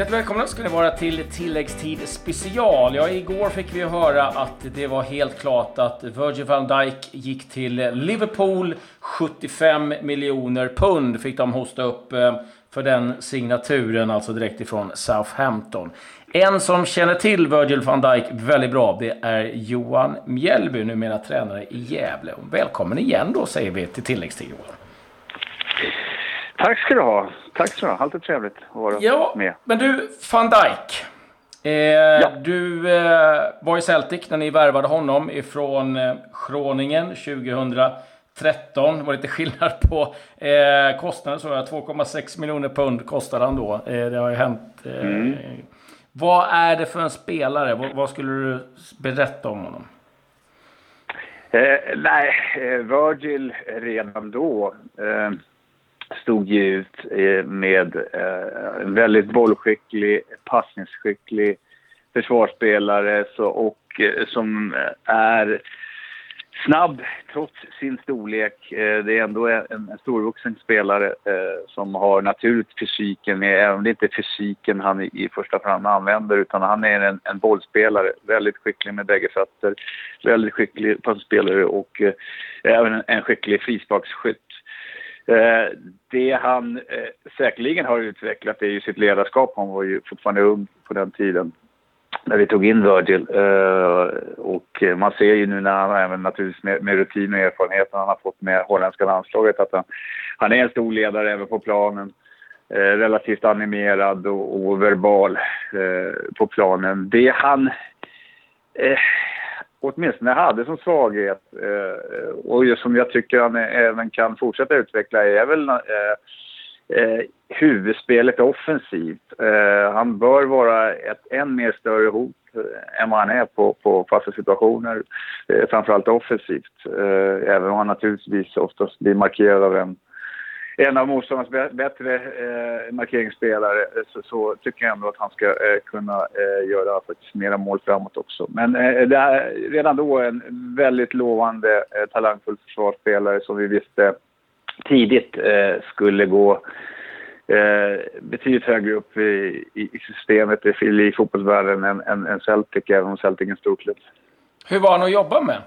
Hjärtligt välkomna ska ni vara till tilläggstid special. Ja, igår fick vi höra att det var helt klart att Virgil van Dijk gick till Liverpool. 75 miljoner pund fick de hosta upp eh, för den signaturen, alltså direkt ifrån Southampton. En som känner till Virgil van Dijk väldigt bra, det är Johan Mjällby, numera tränare i Gävle. Välkommen igen då, säger vi till tilläggstid, Johan. Tack ska du ha. Tack ska du ha. Alltid trevligt att vara ja, med. Men du, van Dijk. Eh, ja. Du eh, var i Celtic när ni värvade honom ifrån eh, Groningen 2013. Det var lite skillnad på eh, kostnaden. 2,6 miljoner pund kostade han då. Eh, det har ju hänt. Eh, mm. Vad är det för en spelare? Vad, vad skulle du berätta om honom? Eh, nej, Virgil redan då stod ju ut eh, med eh, en väldigt bollskicklig, passningsskicklig försvarsspelare så, och eh, som är snabb trots sin storlek. Det är ändå en, storvuxen spelare som har naturligt fysiken med, även om det inte är fysiken han i, första hand använder utan han är en, en bollspelare. Väldigt skicklig med bägge fötter, väldigt skicklig passspelare och även en skicklig frisparksskytt. Eh, det han eh, säkerligen har utvecklat är ju sitt ledarskap. Han var ju fortfarande ung på den tiden när vi tog in Virgil. Eh, och man ser ju nu när han även naturligtvis med, med rutin och erfarenhet han har fått med holländska landslaget att han, han är en stor ledare även på planen. Eh, relativt animerad och, och verbal eh, på planen. Det han eh, åtminstone hade som svaghet eh, och som jag tycker han även kan fortsätta utveckla är väl eh, eh, huvudspelet offensivt. Eh, han bör vara ett än mer större hot eh, än vad han är på, på fasta situationer, eh, framförallt offensivt. Eh, även om han naturligtvis oftast blir markerad av en en av motståndarnas bättre eh, markeringsspelare eh, så, så, tycker jag ändå att han ska eh, kunna eh, göra faktiskt mera mål framåt också. Men eh, det är redan då en väldigt lovande, eh, talangfull försvarsspelare som vi visste tidigt eh, skulle gå eh, betydligt högre upp i, i systemet i, i fotbollsvärlden än, än, än Celtic, även om Celtic är en stor klubb. Hur var han att jobba med?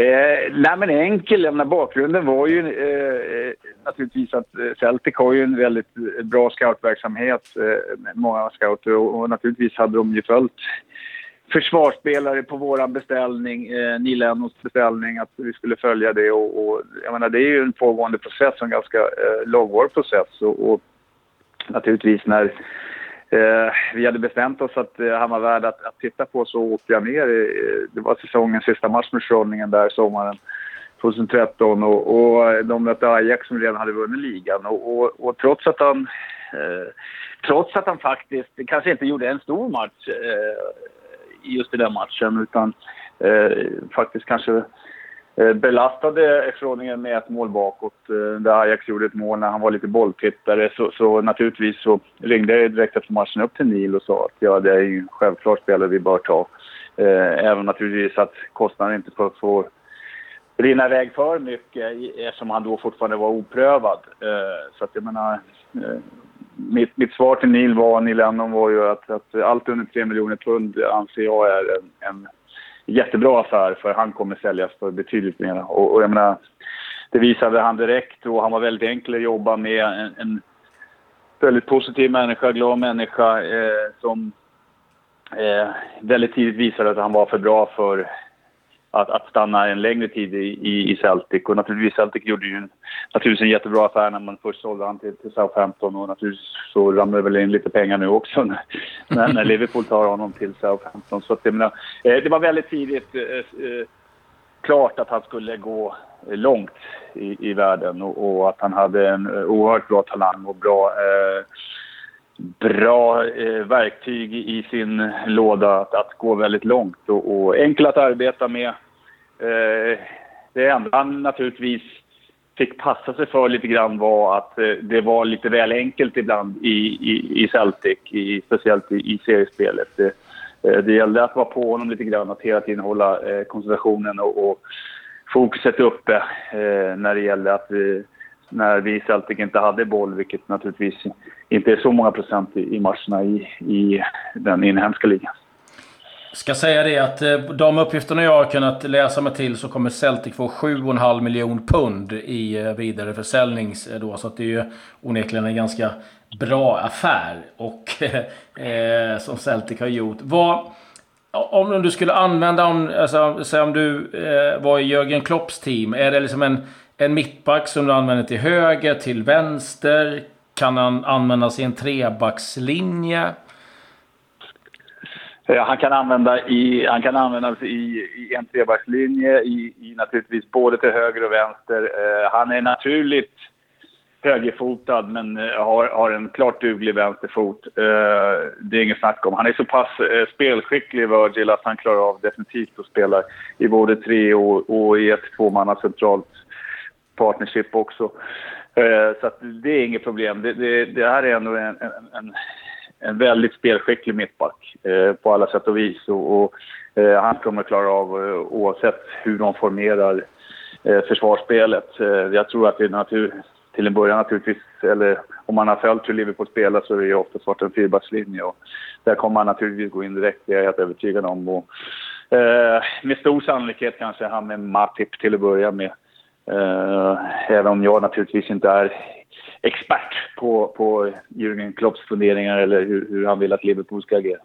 Eh, nej men enkel, jag menar, bakgrunden var ju eh, eh naturligtvis att eh, Celtic har ju en väldigt eh, bra scoutverksamhet, eh, med många scouter och, och, naturligtvis hade de ju följt försvarsspelare på våran beställning, eh, Neil Lennons beställning, att vi skulle följa det. Och, och, jag menar det är ju en pågående process, en ganska eh, långvarig process. Och, och naturligtvis när Eh, vi hade bestämt oss att eh, han var värd att, att titta på så åkte jag ner. Eh, det var säsongens sista match med Schroningen där sommaren 2013 och, och eh, de mötte Ajax som redan hade vunnit ligan och, och, och trots att han eh, trots att han faktiskt kanske inte gjorde en stor match eh, just i den matchen utan eh, faktiskt kanske Eh, Eh, belastade Groningen med ett mål bakåt eh, där Ajax gjorde ett mål när han var lite bolltittare. Så, så naturligtvis så ringde jag direkt efter matchen upp till Neil och sa att ja, det är ju självklart spelare vi bör ta. Eh, även naturligtvis att kostnaden inte får, får rinna iväg för mycket eftersom han då fortfarande var oprövad. Så att jag menar, mitt, mitt svar till Neil var, Neil Lennon var ju att, att allt under 3 miljoner pund anser jag är en, en jättebra affär för han kommer säljas för betydligt mer. Och, och jag menar, det visade han direkt och han var väldigt enkel att jobba med. En, en väldigt positiv människa, glad människa eh, som eh, väldigt tidigt visade att han var för bra för att, att stanna en längre tid i, i, Celtic. Och naturligtvis Celtic gjorde ju en, naturligtvis en jättebra affär när man först sålde han till, till Southampton och naturligtvis så ramlar det väl in lite pengar nu också när, när Liverpool tar honom till Southampton. Så att, jag menar, eh, det var väldigt tidigt eh, eh, klart att han skulle gå långt i, i världen och, och, att han hade en eh, oerhört bra talang och bra eh, bra eh, verktyg i sin låda att, att gå väldigt långt och, och enkel att arbeta med. Eh, det enda han naturligtvis fick passa sig för lite grann var att eh, det var lite väl enkelt ibland i, i, i Celtic, i, speciellt i, i seriespelet. Det, eh, det gällde att vara på honom lite grann, att hela tiden hålla eh, koncentrationen och, och fokuset uppe eh, när det gällde att eh, när vi i Celtic inte hade boll, vilket naturligtvis inte är så många procent i, matcherna i, i den inhemska ligan. Ska säga det att eh, de uppgifterna jag har kunnat läsa mig till så kommer Celtic få 7,5 miljon pund i eh, vidareförsäljning eh, då. Så att det är ju onekligen en ganska bra affär och eh, som Celtic har gjort. Vad, om du skulle använda, om, alltså, om du eh, var i Jörgen Klopps team. Är det liksom en, en mittback som du använder till höger, till vänster? Kan han användas i en trebackslinje? Han kan, använda i, han kan användas i, i en trebackslinje, i, i naturligtvis både till höger och vänster. Eh, han är naturligt högerfotad men eh, har, har en klart duglig vänsterfot. Eh, det är inget snack om. Han är så pass eh, spelskicklig, Virgil, att han klarar av definitivt att spela i både tre och, och i ett tvåmanna centralt partnership också. Eh, så det är inget problem. Det, det, det här är ändå en, en, en en väldigt spelskicklig mittback eh, på alla sätt och vis. Och, och eh, han kommer klara av eh, oavsett hur de formerar eh, försvarsspelet. Eh, jag tror att det är natur, till en början naturligtvis, eller om man har följt hur Liverpool spelar så är det ju oftast varit en fyrbackslinje. Och där kommer han naturligtvis gå in direkt, det är jag helt övertygad om. Och, eh, med stor sannolikhet kanske han med Matip till att börja med. Eh, även om jag naturligtvis inte är expert på, på Jürgen Klopps funderingar eller hur, hur han vill att Liverpool ska agera.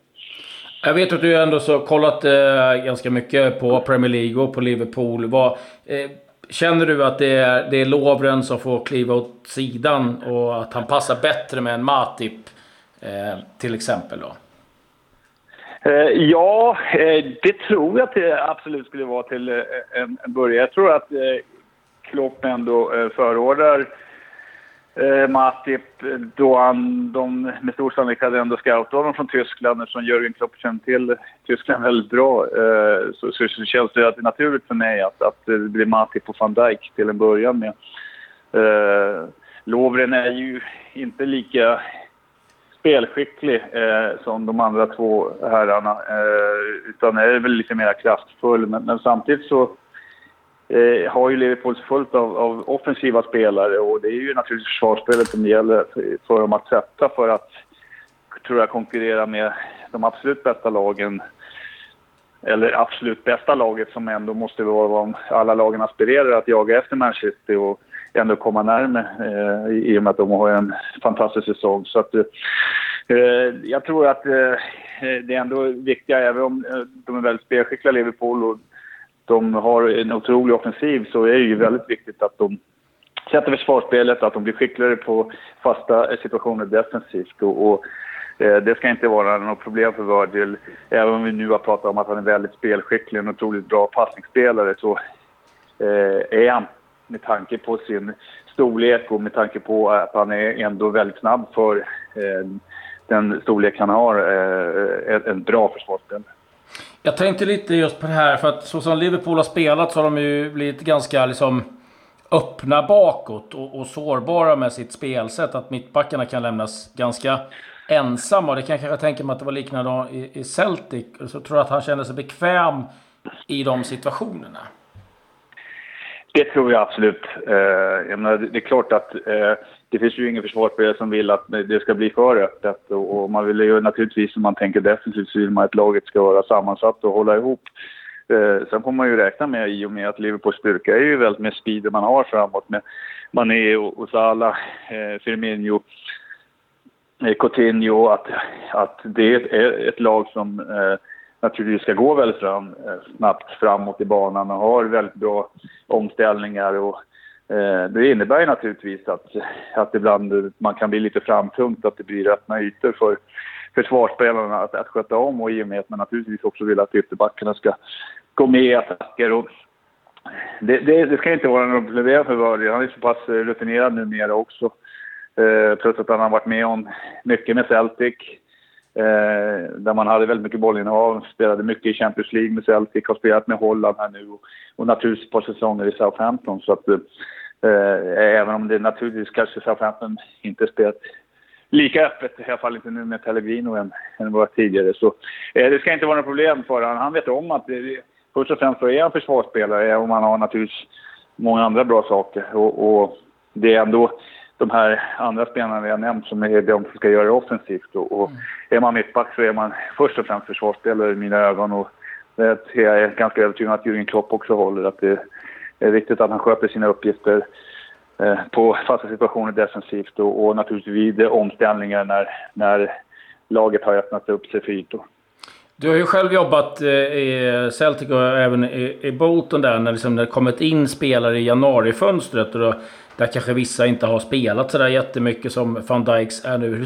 Jag vet att du ändå så kollat eh, ganska mycket på Premier League och på Liverpool. Vad, eh, känner du att det är, det är Lovren som får kliva åt sidan och att han passar bättre med en Matip eh, till exempel då? Eh, ja, eh, det tror jag att det absolut skulle vara till en, en början. Jag tror att Klopp ändå eh, förordar eh, Matip eh, då han, de med stor sannolikhet hade ändå scoutat honom från Tyskland eftersom Jörgen Klopp känner till Tyskland väldigt bra. Eh, så, så, så, känns det att det är naturligt för mig att, att det blir Matip och van Dijk till en början med. Eh, Lovren är ju inte lika spelskicklig eh, som de andra två herrarna eh, utan är väl lite mer kraftfull men, men samtidigt så eh, har ju Liverpool fullt av, av, offensiva spelare och det är ju naturligtvis försvarsspelet som det gäller för dem att sätta för att, tror jag, konkurrera med de absolut bästa lagen. Eller absolut bästa laget som ändå måste vara vad alla lagen aspirerar att jaga efter Manchester och ändå komma närmare eh, i och med att de har en fantastisk säsong. Så att, eh, jag tror att eh, det är ändå viktiga, även om eh, de är väldigt spelskickliga Liverpool och de har en otrolig offensiv så är det ju väldigt viktigt att de sätter försvarsspelet, att de blir skickligare på fasta eh, situationer defensivt. Och, och eh, det ska inte vara något problem för Virgil. Även om vi nu har pratat om att han är väldigt spelskicklig, en otroligt bra passningsspelare, så eh, är han med tanke på sin storlek och med tanke på att han är ändå väldigt snabb för eh, den storlek han har, eh, en bra försvarsspelare. Jag tänkte lite just på det här, för att så som Liverpool har spelat så har de ju blivit ganska liksom öppna bakåt och, och sårbara med sitt spelsätt. Att mittbackarna kan lämnas ganska ensamma. Det kan jag kanske tänka mig att det var liknande i, i Celtic. Så tror jag att han kände sig bekväm i de situationerna. Det tror jag absolut. Eh, jag menar, det är klart att eh, det finns ju ingen försvarsspelare som vill att det ska bli för öppet. Och, och man vill ju naturligtvis, om man tänker defensivt, så vill man att laget ska vara sammansatt och hålla ihop. Eh, sen får man ju räkna med, i och med att Liverpools styrka är ju väldigt med speeden man har framåt med Mané och, och Salah, eh, Firmino, eh, Coutinho, att, att det är ett lag som eh, naturligtvis ska gå väldigt fram, eh, snabbt framåt i banan och har väldigt bra omställningar. Och, eh, det innebär ju naturligtvis att, att ibland man kan bli lite framtungt, att det blir öppna ytor för försvarsspelarna att, att sköta om och i och med att man naturligtvis också vill att ytterbackarna ska gå med i attacker. Och det, det, det ska inte vara något problem för Wördy. Han är så pass rutinerad numera också. Eh, trots att han har varit med om mycket med Celtic. Eh, där man hade väldigt mycket bollinnehav, spelade mycket i Champions League med Celtic, har spelat med Holland här nu och, och naturligtvis ett par säsonger i Southampton. Så att, eh, eh, även om det naturligtvis kanske Southampton inte spelat lika öppet, i alla fall inte nu med Pellegrino än, än vad tidigare. Så eh, det ska inte vara något problem för honom. Han vet om att det, först och främst så är han försvarsspelare eh, och man har naturligtvis många andra bra saker. Och, och det är ändå de här andra spelarna vi har nämnt som är de som ska göra det offensivt. Och, och är man mittback så är man först och främst försvarsspelare i mina ögon. Och det är jag ganska övertygad om att Jürgen Klopp också håller. Att det är viktigt att han sköter sina uppgifter eh, på fasta situationer defensivt och, och naturligtvis vid omställningar när, när laget har öppnat upp sig för ytor. Du har ju själv jobbat eh, i Celtic och även i Bolton där när, liksom, det kommit in spelare i januarifönstret. Och då, där kanske vissa inte har spelat sådär jättemycket som van Dijks är nu.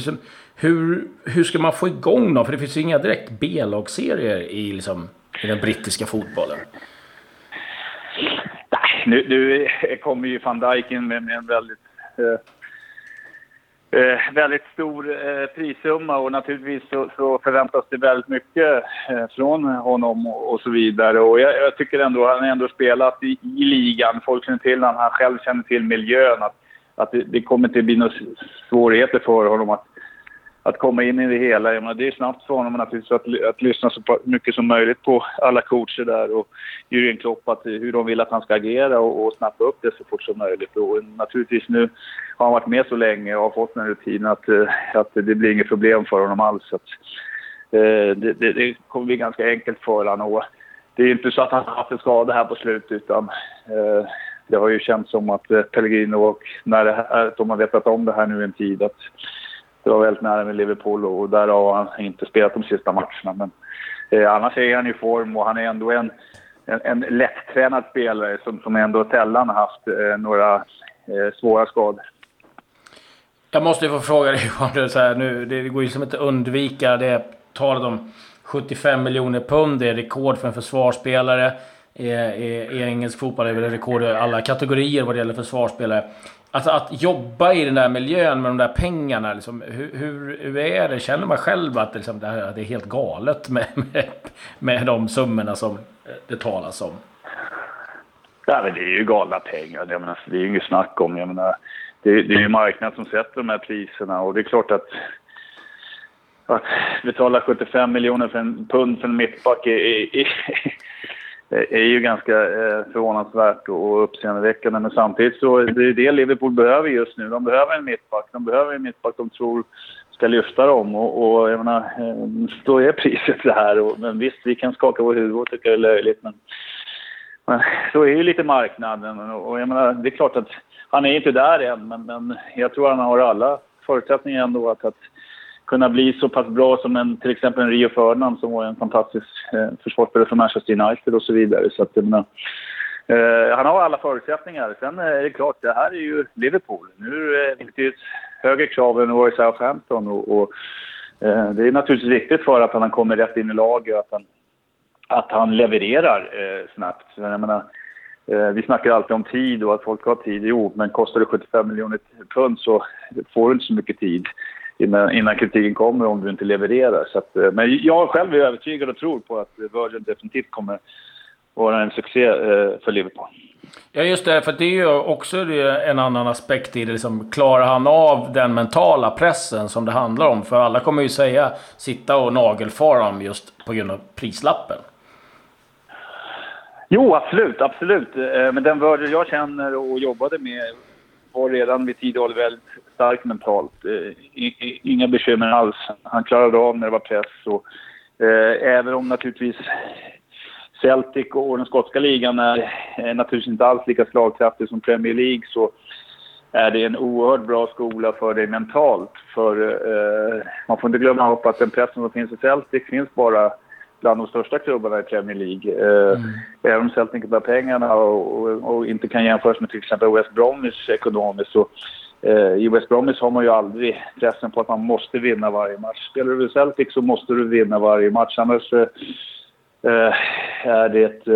Hur, hur ska man få igång dem? För det finns ju inga direkt B-lagsserier i, liksom, i den brittiska fotbollen. Nej, nu, nu kommer ju van Dijk in med, med en väldigt eh, eh, väldigt stor eh, prissumma och naturligtvis så, så, förväntas det väldigt mycket eh, från honom och, och, så vidare. Och jag, jag tycker ändå, han har ändå spelat i, i ligan, folk känner till honom, han själv känner till miljön. Att, att det, det kommer inte bli några svårigheter för honom att att komma in i det hela. Jag menar, det är snabbt för honom naturligtvis att, att lyssna så mycket som möjligt på alla coacher där och Jürgen Klopp att, eh, hur de vill att han ska agera och, och snappa upp det så fort som möjligt. Och eh, naturligtvis nu har han varit med så länge och har fått den rutinen att, eh, att det blir inget problem för honom alls. Att, eh, det, det, det, kommer bli ganska enkelt för honom. Och det är inte så att han har haft en skada här på slutet utan eh, det har ju känts som att Pellegrino och när det här, de har vetat om det här nu en tid att det var väldigt nära med Liverpool och där har han inte spelat de sista matcherna. Men eh, annars är han i form och han är ändå en, en, en lättränad spelare som, som ändå sällan haft eh, några eh, svåra skador. Jag måste ju få fråga dig Johan, så här, nu, det går ju som inte att undvika det talet om 75 miljoner pund. Det är rekord för en försvarsspelare. I, i, i engelsk fotboll är det rekord i alla kategorier vad det gäller försvarsspelare. Alltså att jobba i den där miljön med de där pengarna. Liksom, hur, hur, hur är det? Känner man själv att liksom, det, liksom, det är helt galet med, med, med de summorna som det talas om? Ja, men det är ju galna pengar. Jag menar, det är ju inget snack om. Jag menar, det, det är ju marknaden som sätter de här priserna och det är klart att att betala 75 miljoner för en pund för en mittback är, är, är Eh, är ju ganska eh, förvånansvärt och uppseendeväckande. Men samtidigt så är det det Liverpool behöver just nu. De behöver en mittback. De behöver en mittback de tror ska lyfta dem. Och, och jag menar, eh, då är priset det här. Och, men visst, vi kan skaka vår huvud och tycka det är löjligt. Men, men så är ju lite marknaden. Och jag menar, det är klart att han är inte där än. Men, men jag tror han har alla förutsättningar ändå att, att kunna bli så pass bra som en, till exempel en Rio Ferdinand som var en fantastisk eh, försvarsspelare för Manchester United och så vidare. Så att, menar, eh, han har alla förutsättningar. Sen är det klart, det här är ju Liverpool. Nu eh, är det ett högre krav än i Southampton och, och eh, det är naturligtvis viktigt för att han kommer rätt in i laget och att han, att han levererar eh, snabbt. Jag menar, eh, vi snackar alltid om tid och att folk har tid. Jo, men kostar det 75 miljoner pund så får du inte så mycket tid innan, innan kritiken kommer om du inte levererar. Så att, eh, men jag själv är övertygad och tror på att Virgin definitivt kommer vara en succé eh, för Liverpool. Ja, just det. För det är ju också en annan aspekt i det. Liksom, klarar han av den mentala pressen som det handlar om? För alla kommer ju säga sitta och nagelfara honom just på grund av prislappen. Jo, absolut, absolut. Eh, men den Virgil jag känner och jobbade med var redan vid tidig ålder väldigt stark mentalt. Eh, inga bekymmer alls. Han klarade av när det var press. Och, eh, även om naturligtvis Celtic och den skotska ligan är, är naturligtvis inte alls lika slagkraftig som Premier League så är det en oerhört bra skola för dig mentalt. För eh, man får inte glömma upp att den pressen som finns i Celtic finns bara bland de största klubbarna i Premier League. Eh, mm. Även om Celtic inte har pengarna och, och, och, inte kan jämföras med till exempel West Bromwich ekonomiskt så Eh, i West Bromwich har man ju aldrig pressen på att man måste vinna varje match. Spelar du Celtic så måste du vinna varje match annars eh, eh, är det ett,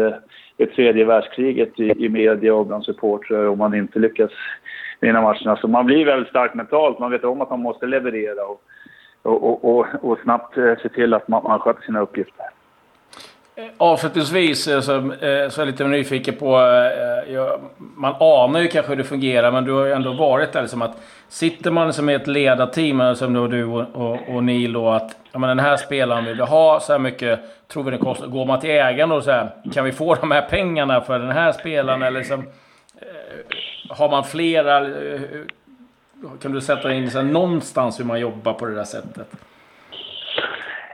ett tredje världskriget i, i media och bland supportrar om man inte lyckas vinna matcherna. Så man blir väldigt stark mentalt. Man vet om att man måste leverera och, och, och, och, snabbt se till att man, man sköter sina uppgifter. Avslutningsvis eh, så, eh, så är jag lite nyfiken på... Eh, man anar ju kanske hur det fungerar, men du har ju ändå varit där. Liksom att sitter man som i ett ledarteam, som då du och, och, och Neil, då, att ja, men den här spelaren vill vi ha, så här mycket tror vi det kostar. Går man till ägaren och så här, kan vi få de här pengarna för den här spelaren? Eller liksom, har man flera... Kan du sätta in så här, någonstans hur man jobbar på det där sättet?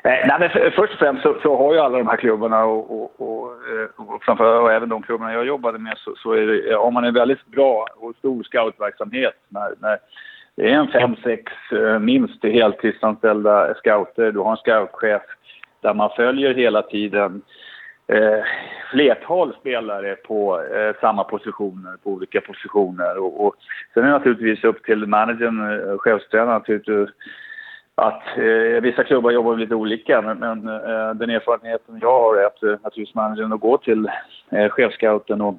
Eh, nej, men först och främst så, så, har ju alla de här klubbarna och, och, och, eh, och, framför, och även de klubbarna jag jobbade med så, så är det, har man en väldigt bra och stor scoutverksamhet. När, när det är en fem, sex eh, minst heltidsanställda scouter. Du har en scoutchef där man följer hela tiden eh, flertal spelare på eh, samma positioner, på olika positioner. Och, och sen är det naturligtvis upp till managern, chefstränaren, att eh, vissa klubbar jobbar lite olika, men, men eh, den erfarenheten jag har är att eh, naturligtvis att gå till eh, chefscouten och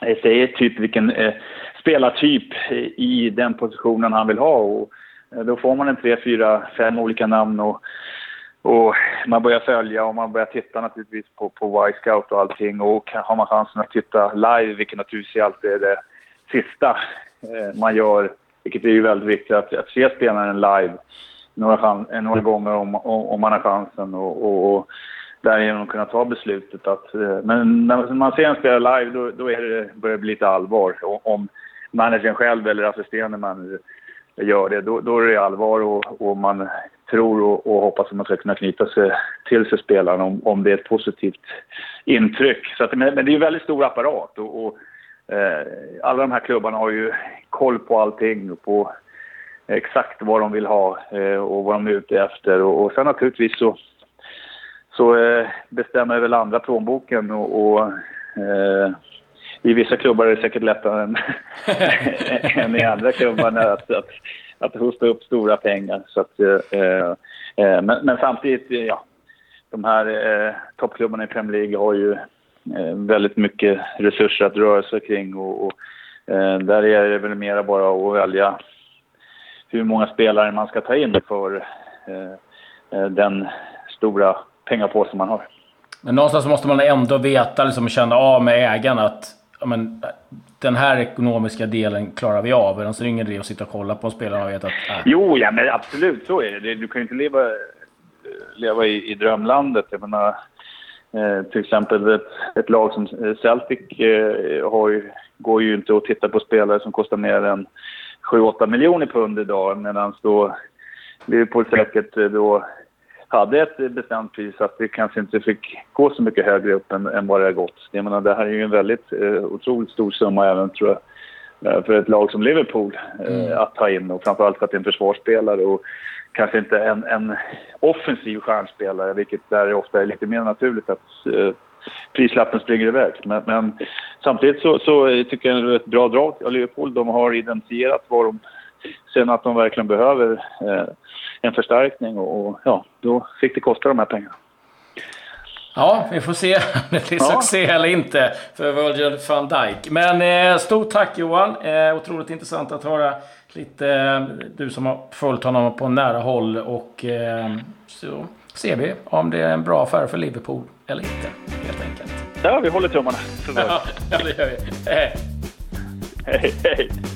eh, säger typ vilken eh, spelartyp eh, i den positionen han vill ha. Och, eh, då får man en tre, fyra, fem olika namn och, och man börjar följa och man börjar titta naturligtvis på, på Y-scout och allting. Och har man chansen att titta live, vilket naturligtvis alltid är det sista eh, man gör, vilket är ju väldigt viktigt att, att se spelaren live några, chans, eh, några gånger om, om, man har chansen och, och, och därigenom kunna ta beslutet. Att, eh, men när man ser en spelare live då, då är det, börjar det bli lite allvar. Om managern själv eller assisterande manager gör det, då, då är det allvar och, och man tror och, och, hoppas att man ska kunna knyta sig till sig spelaren om, om det är ett positivt intryck. Så att, men, men det är en väldigt stor apparat och, och eh, alla de här klubbarna har ju koll på allting. På exakt vad de vill ha eh, och vad de är ute efter. Och, och sen naturligtvis så, så eh, bestämmer väl andra plånboken och, och eh, i vissa klubbar är det säkert lättare än, än i andra klubbar att, att, att hosta upp stora pengar. Så att, eh, eh, men, men, samtidigt, eh, ja, de här eh, toppklubbarna i Premier League har ju eh, väldigt mycket resurser att röra sig kring och, och eh, där är det väl mera bara att välja hur många spelare man ska ta in för eh, eh, den stora pengapåsen man har. Men någonstans måste man ändå veta liksom, känna av med ägaren att ja, men, den här ekonomiska delen klarar vi av. Annars är det ingen idé att sitta och kolla på spelarna och veta att... Äh. Jo, ja, men absolut så är det. Du kan ju inte leva, leva i, i drömlandet. Jag menar, eh, till exempel ett, ett, lag som Celtic eh, har ju, går ju inte att titta på spelare som kostar mer än 7-8 miljoner pund idag medan då Liverpool säkert eh, då hade ett bestämt pris att det kanske inte fick gå så mycket högre upp än, än vad det har gått. Jag menar, det här är ju en väldigt eh, otroligt stor summa även tror jag eh, för ett lag som Liverpool eh, mm. att ta in och framförallt för att det är en försvarsspelare och kanske inte en, en offensiv stjärnspelare vilket där ofta är lite mer naturligt att eh, prislappen springer iväg. Men, men samtidigt så, så, tycker jag det är ett bra drag av Liverpool. De har identifierat vad de sen att de verkligen behöver eh, en förstärkning och, och, ja, då fick det kosta de här pengarna. Ja, vi får se om det blir ja. succé eller inte för Virgil van Dijk. Men eh, stort tack Johan! Eh, otroligt intressant att höra lite, eh, du som har följt honom på nära håll och eh, så ser vi om det är en bra affär för Liverpool eller inte, helt enkelt. Ja, vi håller tummarna. ja, det gör vi. Hej, hej. hej.